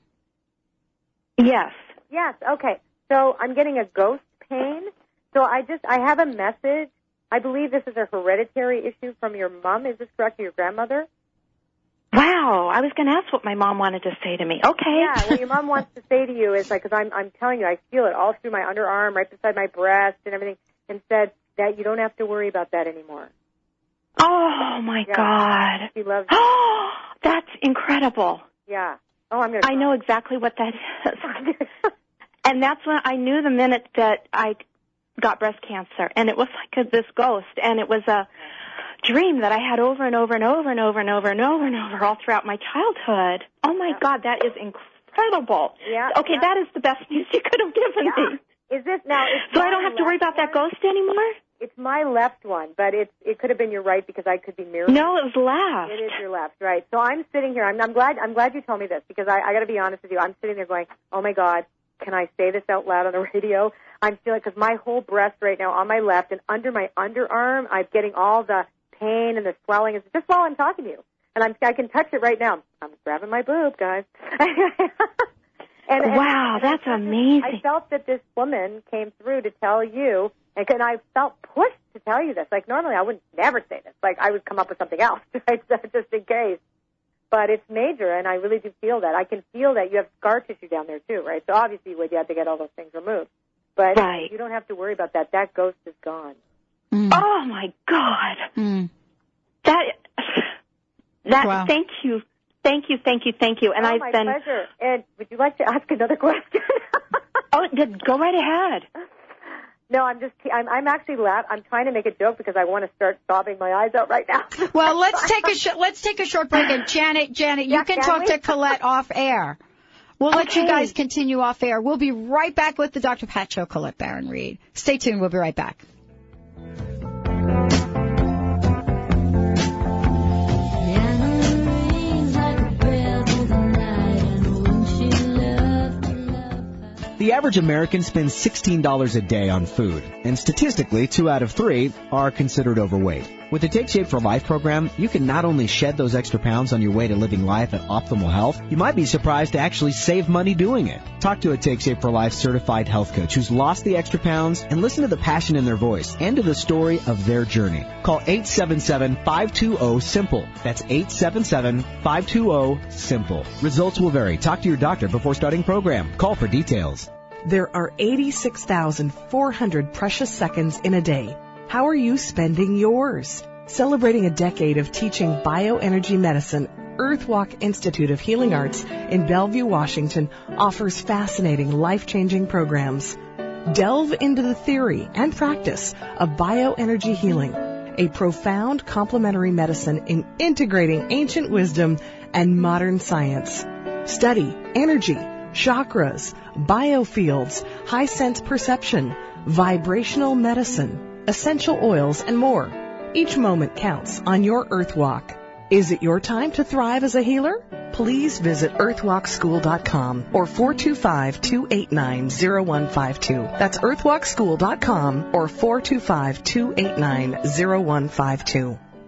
Yes. Yes. Okay. So I'm getting a ghost pain. So I just I have a message. I believe this is a hereditary issue from your mom. Is this correct? Or your grandmother? Wow, I was going to ask what my mom wanted to say to me. Okay. Yeah. What your mom wants to say to you is like, because I'm I'm telling you, I feel it all through my underarm, right beside my breast, and everything, and said that you don't have to worry about that anymore. Oh my Yeah. god. She loves. Oh, that's incredible. Yeah. Oh, I'm gonna. I know exactly what that is. and that's when I knew the minute that I got breast cancer. And it was like a, this ghost. And it was a dream that I had over and over and over and over and over and over and over all throughout my childhood. Oh my God, that is incredible. Yeah. Okay, yeah. that is the best news you could have given me. Is this now? So I don't have to worry about that ghost anymore? It's my left one, but it's it could have been your right because I could be mirroring. No, it was left. It is your left, right? So I'm sitting here. I'm, I'm glad. I'm glad you told me this because I, I got to be honest with you. I'm sitting there going, "Oh my God, can I say this out loud on the radio?" I'm feeling because my whole breast right now on my left and under my underarm, I'm getting all the pain and the swelling. It's just while I'm talking to you, and I'm I can touch it right now. I'm grabbing my boob, guys. and, and wow, that's I, amazing. I felt that this woman came through to tell you, and, and I felt pushed to tell you this. Like normally, I would never say this. Like I would come up with something else, right, just in case. But it's major, and I really do feel that. I can feel that you have scar tissue down there too, right? So obviously, you would you have to get all those things removed. But Right. you don't have to worry about that. That ghost is gone. Oh my God. Mm. That that Wow. thank you. Thank you, thank you, thank you. And oh, I've my been pleasure. Ed, would you like to ask another question? Oh, go right ahead. No, I'm just I'm I'm actually laugh. I'm trying to make a joke because I want to start sobbing my eyes out right now. Well, let's take a sh- let's take a short break. And Janet, Janet, you can can talk we? to Colette off air. We'll let you guys continue off air. We'll be right back with the Dr. Pat Show, Colette Baron Reid. Stay tuned. We'll be right back. The average American spends $16 a day on food, and statistically, two out of three are considered overweight. With the Take Shape for Life program, you can not only shed those extra pounds on your way to living life at optimal health, you might be surprised to actually save money doing it. Talk to a Take Shape for Life certified health coach who's lost the extra pounds and listen to the passion in their voice and to the story of their journey. Call 877-520-SIMPLE. That's 877-520-SIMPLE. Results will vary. Talk to your doctor before starting program. Call for details. There are 86,400 precious seconds in a day. How are you spending yours? Celebrating a decade of teaching bioenergy medicine, Earthwalk Institute of Healing Arts in Bellevue, Washington offers fascinating life-changing programs. Delve into the theory and practice of bioenergy healing, a profound complementary medicine in integrating ancient wisdom and modern science. Study energy, chakras, biofields, high sense perception, vibrational medicine, essential oils, and more. Each moment counts on your Earthwalk. Is it your time to thrive as a healer? Please visit earthwalkschool.com or 425-289-0152. That's earthwalkschool.com or 425-289-0152.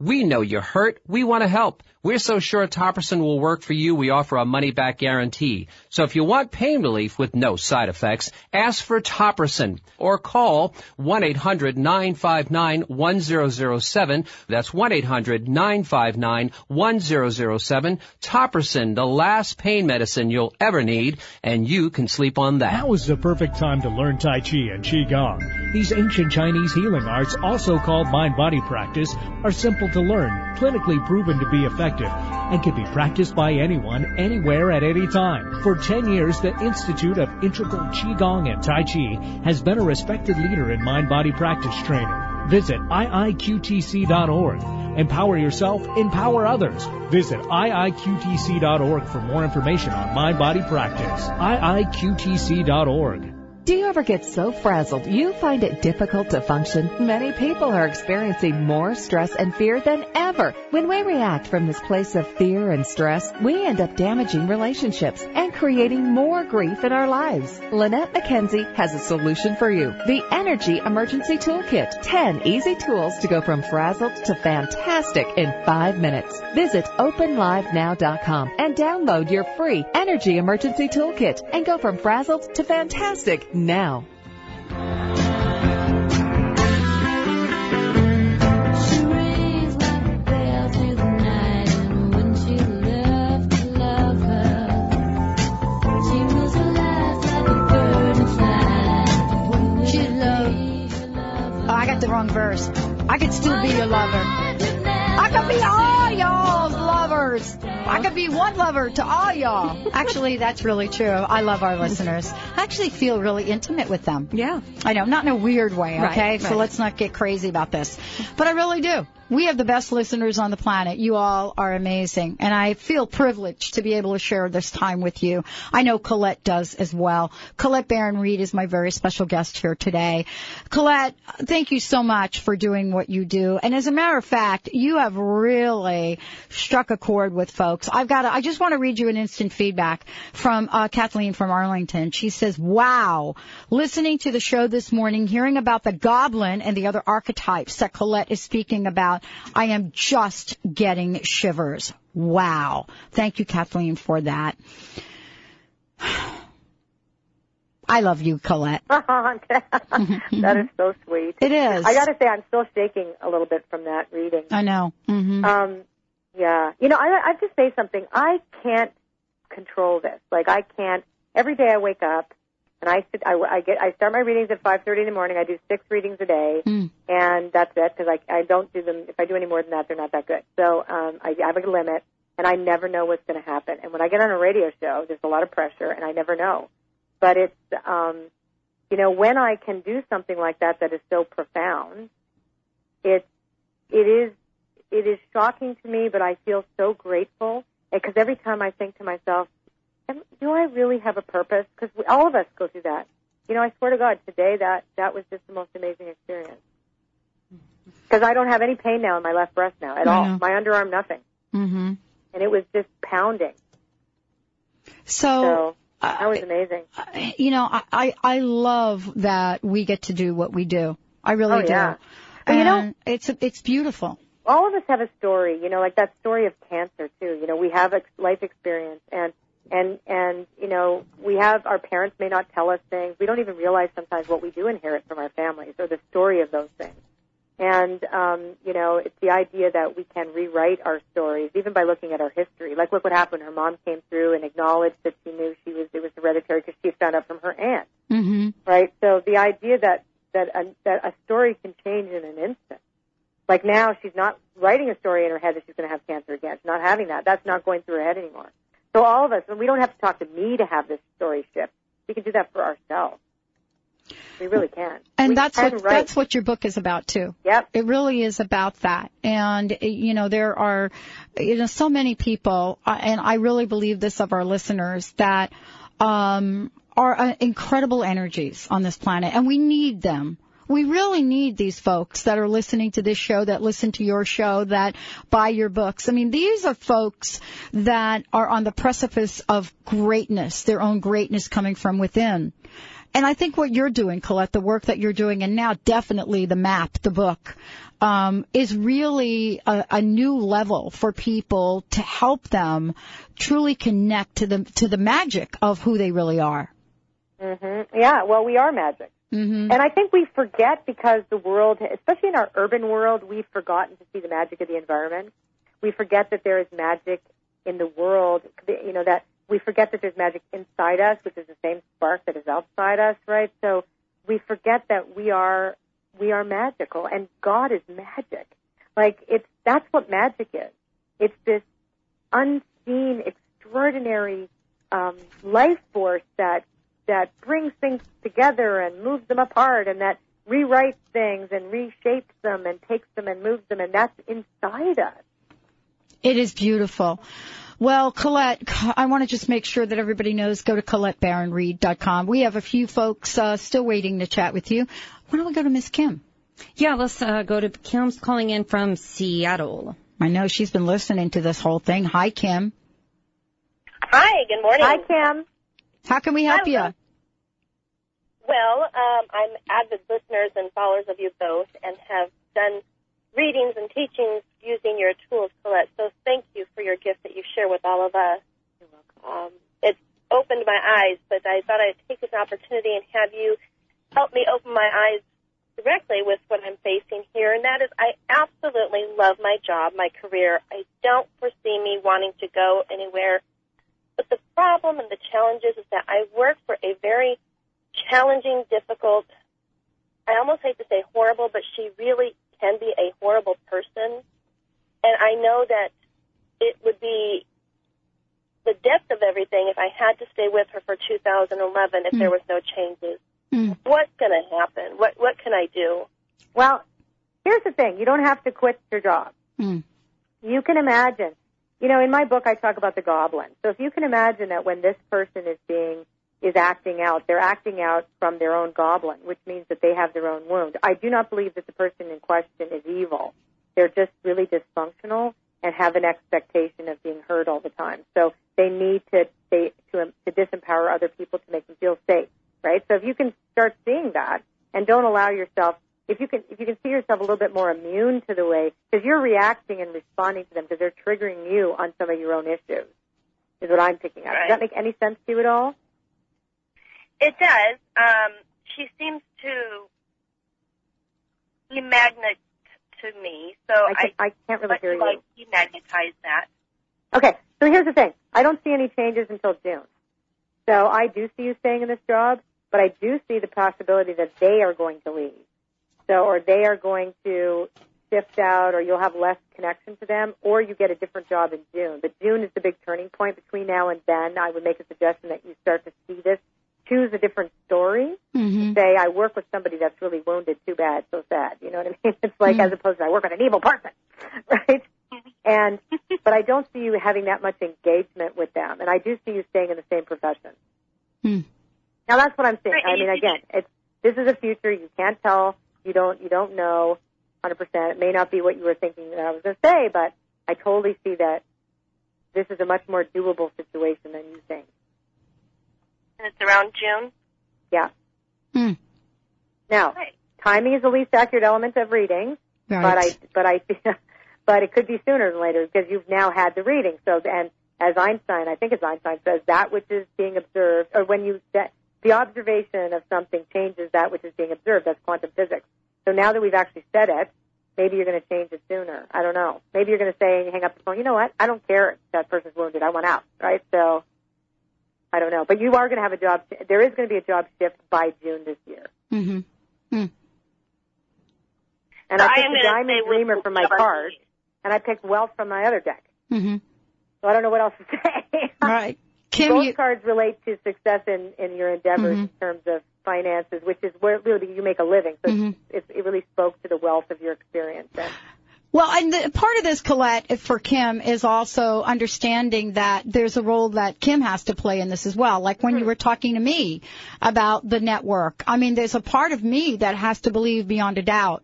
We know you're hurt. We want to help. We're so sure Topricin will work for you, we offer a money-back guarantee. So if you want pain relief with no side effects, ask for Topricin or call 1-800-959-1007. That's 1-800-959-1007. Topricin, the last pain medicine you'll ever need, and you can sleep on that. Now is the perfect time to learn Tai Chi and Qigong. These ancient Chinese healing arts, also called mind-body practice, are simple to learn, clinically proven to be effective, and can be practiced by anyone, anywhere, at any time. For 10 years, the Institute of Integral Qigong and Tai Chi has been a respected leader in mind-body practice training. Visit iiqtc.org. Empower yourself, empower others. Visit iiqtc.org for more information on mind-body practice. iiqtc.org. Do you ever get so frazzled you find it difficult to function? Many people are experiencing more stress and fear than ever. When we react from this place of fear and stress, we end up damaging relationships and creating more grief in our lives. Lynette McKenzie has a solution for you. The Energy Emergency Toolkit. 10 easy tools to go from frazzled to fantastic in 5 minutes. Visit openlivenow.com and download your free Energy Emergency Toolkit and go from frazzled to fantastic now. Oh, the wrong verse. I could still be your lover. I could be all lovers. I could be one lover to all y'all. Actually, that's really true. I love our listeners. I actually feel really intimate with them. Yeah. I know, not in a weird way, Right, okay? So right. let's not get crazy about this. But I really do. We have the best listeners on the planet. You all are amazing. And I feel privileged to be able to share this time with you. I know Colette does as well. Colette Baron Reid is my very special guest here today. Colette, thank you so much for doing what you do. And as a matter of fact, you have really struck a chord with folks. I've got to, I just want to read you an instant feedback from uh, Kathleen from Arlington. She says, wow, listening to the show this morning, hearing about the goblin and the other archetypes that Colette is speaking about, I am just getting shivers. Wow. Thank you, Kathleen, for that. I love you, Colette. that is so sweet. It is. I got to say, I'm still shaking a little bit from that reading. I know. hmm Um, yeah. You know, I, I have to say something. I can't control this. Like, I can't. Every day I wake up and I sit. I, I get. I start my readings at 5:30 in the morning. I do six readings a day, Mm. and that's it. Because I I don't do them. If I do any more than that, they're not that good. So um, I have a limit, and I never know what's going to happen. And when I get on a radio show, there's a lot of pressure, and I never know. But it's um, you know, when I can do something like that that is so profound, it it is it is shocking to me, but I feel so grateful because every time I think to myself, "Am- do I really have a purpose? Because all of us go through that. You know, I swear to God, today that that was just the most amazing experience. Mm-hmm. Because I don't have any pain now in my left breast now at all. My underarm, nothing, hmm and it was just pounding. So, So uh, that was amazing. Uh, you know, I, I, I love that we get to do what we do. I really Oh, do. yeah. But you know- And it's, it's beautiful. all of us have a story, you know, like that story of cancer too. You know, we have a life experience and and and you know, we have our parents may not tell us things. We don't even realize sometimes what we do inherit from our families or the story of those things. And um, you know, it's the idea that we can rewrite our stories even by looking at our history. Like look what happened. Her mom came through and acknowledged that she knew she was it was hereditary because she had found out from her aunt hmm right? So the idea that that a, that a story can change in an instant. Like now, she's not writing a story in her head that she's going to have cancer again. She's not having that. That's not going through her head anymore. So all of us, and we don't have to talk to me to have this story shift. We can do that for ourselves. We really can. And we that's can what write. that's what your book is about too. Yep. It really is about that. And eh, you know there are you know so many people uh, and I really believe this of our listeners that um are uh, incredible energies on this planet and we need them. We really need these folks that are listening to this show, that listen to your show, that buy your books. I mean, these are folks that are on the precipice of greatness, their own greatness coming from within. And I think what you're doing, Colette, the work that you're doing, and now definitely the map, the book, um, is really a, a new level for people to help them truly connect to the to the magic of who they really are. hmm Yeah. Well, we are magic. Mm-hmm. And I think we forget because the world, especially in our urban world, we've forgotten to see the magic of the environment. We forget that there is magic in the world, you know, that we forget that there's magic inside us, which is the same spark that is outside us, right? So we forget that we are, we are magical and God is magic. Like it's, that's what magic is. It's this unseen, extraordinary, um, life force that that brings things together and moves them apart and that rewrites things and reshapes them and takes them and moves them and that's inside us. It is beautiful. Well, Colette, I want to just make sure that everybody knows. Go to ColetteBaronReid.com. We have a few folks uh, still waiting to chat with you. Why don't we go to Miss Kim? Yeah, let's uh, go to Kim's calling in from Seattle. I know she's been listening to this whole thing. Hi, Kim. Hi, good morning. Hi, Kim. How can we help you? Well, um, I'm avid listeners and followers of you both and have done readings and teachings using your tools, Colette. So thank you for your gift that you share with all of us. You're Um, it's opened my eyes, but I thought I'd take this opportunity and have you help me open my eyes directly with what I'm facing here, and that is I absolutely love my job, my career. I don't foresee me wanting to go anywhere. But the problem and the challenges is that I work for a very challenging, difficult, I almost hate to say horrible, but she really can be a horrible person. And I know that it would be the depth of everything if I had to stay with her for 2011 if there was no changes. What's going to happen? What what can I do? Well, here's the thing. You don't have to quit your job. Hmm. You can imagine. You know, in my book I talk about the goblin. So if you can imagine that when this person is being is acting out, they're acting out from their own goblin, which means that they have their own wound. I do not believe that the person in question is evil. They're just really dysfunctional and have an expectation of being heard all the time. So they need to they, to to disempower other people to make them feel safe, right? So if you can start seeing that and don't allow yourself if you can if you can see yourself a little bit more immune to the way because you're reacting and responding to them because they're triggering you on some of your own issues is what I'm picking up. Does that make any sense to you at all? It does. Um, she seems to be magnet to me, so I, I, can, I can't really hear you. like demagnetize that. Okay, so here's the thing. I don't see any changes until June. So I do see you staying in this job, but I do see the possibility that they are going to leave. So, or they are going to shift out, or you'll have less connection to them, or you get a different job in June. But June is the big turning point between now and then. I would make a suggestion that you start to see this. Choose a different story. Mm-hmm. Say, I work with somebody that's really wounded. Too bad, so sad. You know what I mean? It's like as opposed to I work with an evil person, right? And but I don't see you having that much engagement with them, and I do see you staying in the same profession. Hmm. Now that's what I'm saying. Right, I mean, again, it's this is a future you can't tell. You don't you don't know 100%. It may not be what you were thinking that I was going to say, but I totally see that this is a much more doable situation than you think. And it's around June. Yeah. Hmm. Now, timing is the least accurate element of reading, Right. but I but I but it could be sooner than later because you've now had the reading. So and as Einstein, I think it's Einstein says that which is being observed, or when you that the observation of something changes that which is being observed. That's quantum physics. So now that we've actually said it, maybe you're going to change it sooner. I don't know. Maybe you're going to say, and hang up the phone. You know what? I don't care if that person's wounded. I want out. Right? So I don't know. But you are going to have a job. There is going to be a job shift by June this year. Mm-hmm. And So I I picked am the gonna Diamond say we'll- Dreamer from my we'll- card, and I picked Wealth from my other deck. Mm-hmm. So I don't know what else to say. Right. Kim, Both you, cards relate to success in, in your endeavors Mhm. in terms of finances, which is where really you make a living. So Mhm. it, it really spoke to the wealth of your experience. And Well, and the, part of this, Colette, for Kim, is also understanding that there's a role that Kim has to play in this as well. Like when you were talking to me about the network, I mean, there's a part of me that has to believe beyond a doubt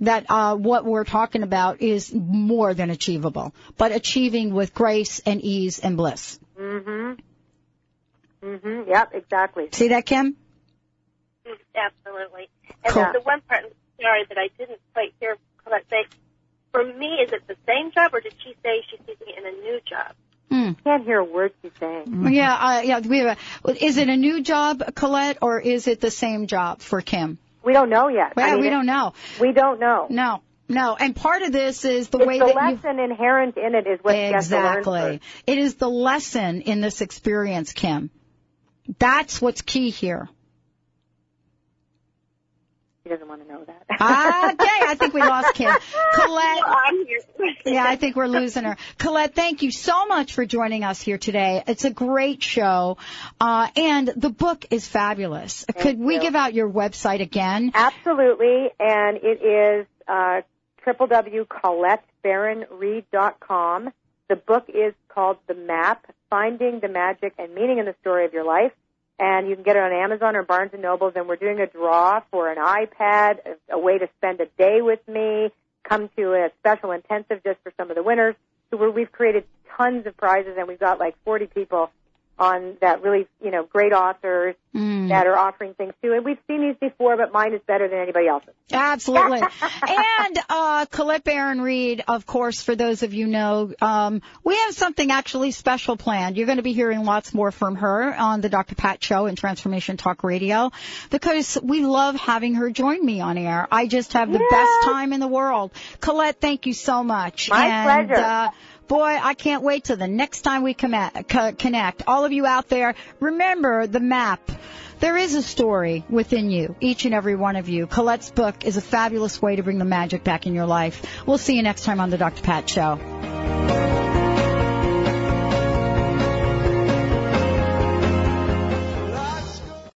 that uh, what we're talking about is more than achievable, but achieving with grace and ease and bliss. Mhm. Mhm. Yep. Exactly. See that, Kim? Absolutely. And Cool. the one part, sorry, that I didn't quite hear Colette say, for me, is it the same job, or did she say she's seeking in a new job? Hmm. Can't hear a word she's saying. Yeah, uh, yeah. We have a, is it a new job, Colette, or is it the same job for Kim? We don't know yet. Well, I mean, we don't know. We don't know. No, no. And part of this is the it's way the that you lesson inherent in it is what you have to learn exactly. It is the lesson in this experience, Kim. That's what's key here. She doesn't want to know that. Okay, I think we lost Kim. Colette. Yeah, I think we're losing her. Colette, thank you so much for joining us here today. It's a great show. Uh, and the book is fabulous. Could we you. give out your website again? Absolutely, and it is uh, www.colettebaronreid.com. The book is called The Map: Finding the Magic and Meaning in the Story of Your Life, and you can get it on Amazon or Barnes and Nobles. And we're doing a draw for an iPad, a, a way to spend a day with me. Come to a special intensive just for some of the winners. So we've created tons of prizes, and we've got like 40 people on that really, you know, great authors Mm. that are offering things too. And we've seen these before, but mine is better than anybody else's. Absolutely. and uh, Colette Baron Reid, of course, for those of you know, um, we have something actually special planned. You're going to be hearing lots more from her on the Dr. Pat Show and Transformation Talk Radio because we love having her join me on air. I just have the best time in the world. Colette, thank you so much. My and, pleasure. Uh, Boy, I can't wait till the next time we connect. All of you out there, remember the map. There is a story within you, each and every one of you. Colette's book is a fabulous way to bring the magic back in your life. We'll see you next time on the Dr. Pat Show.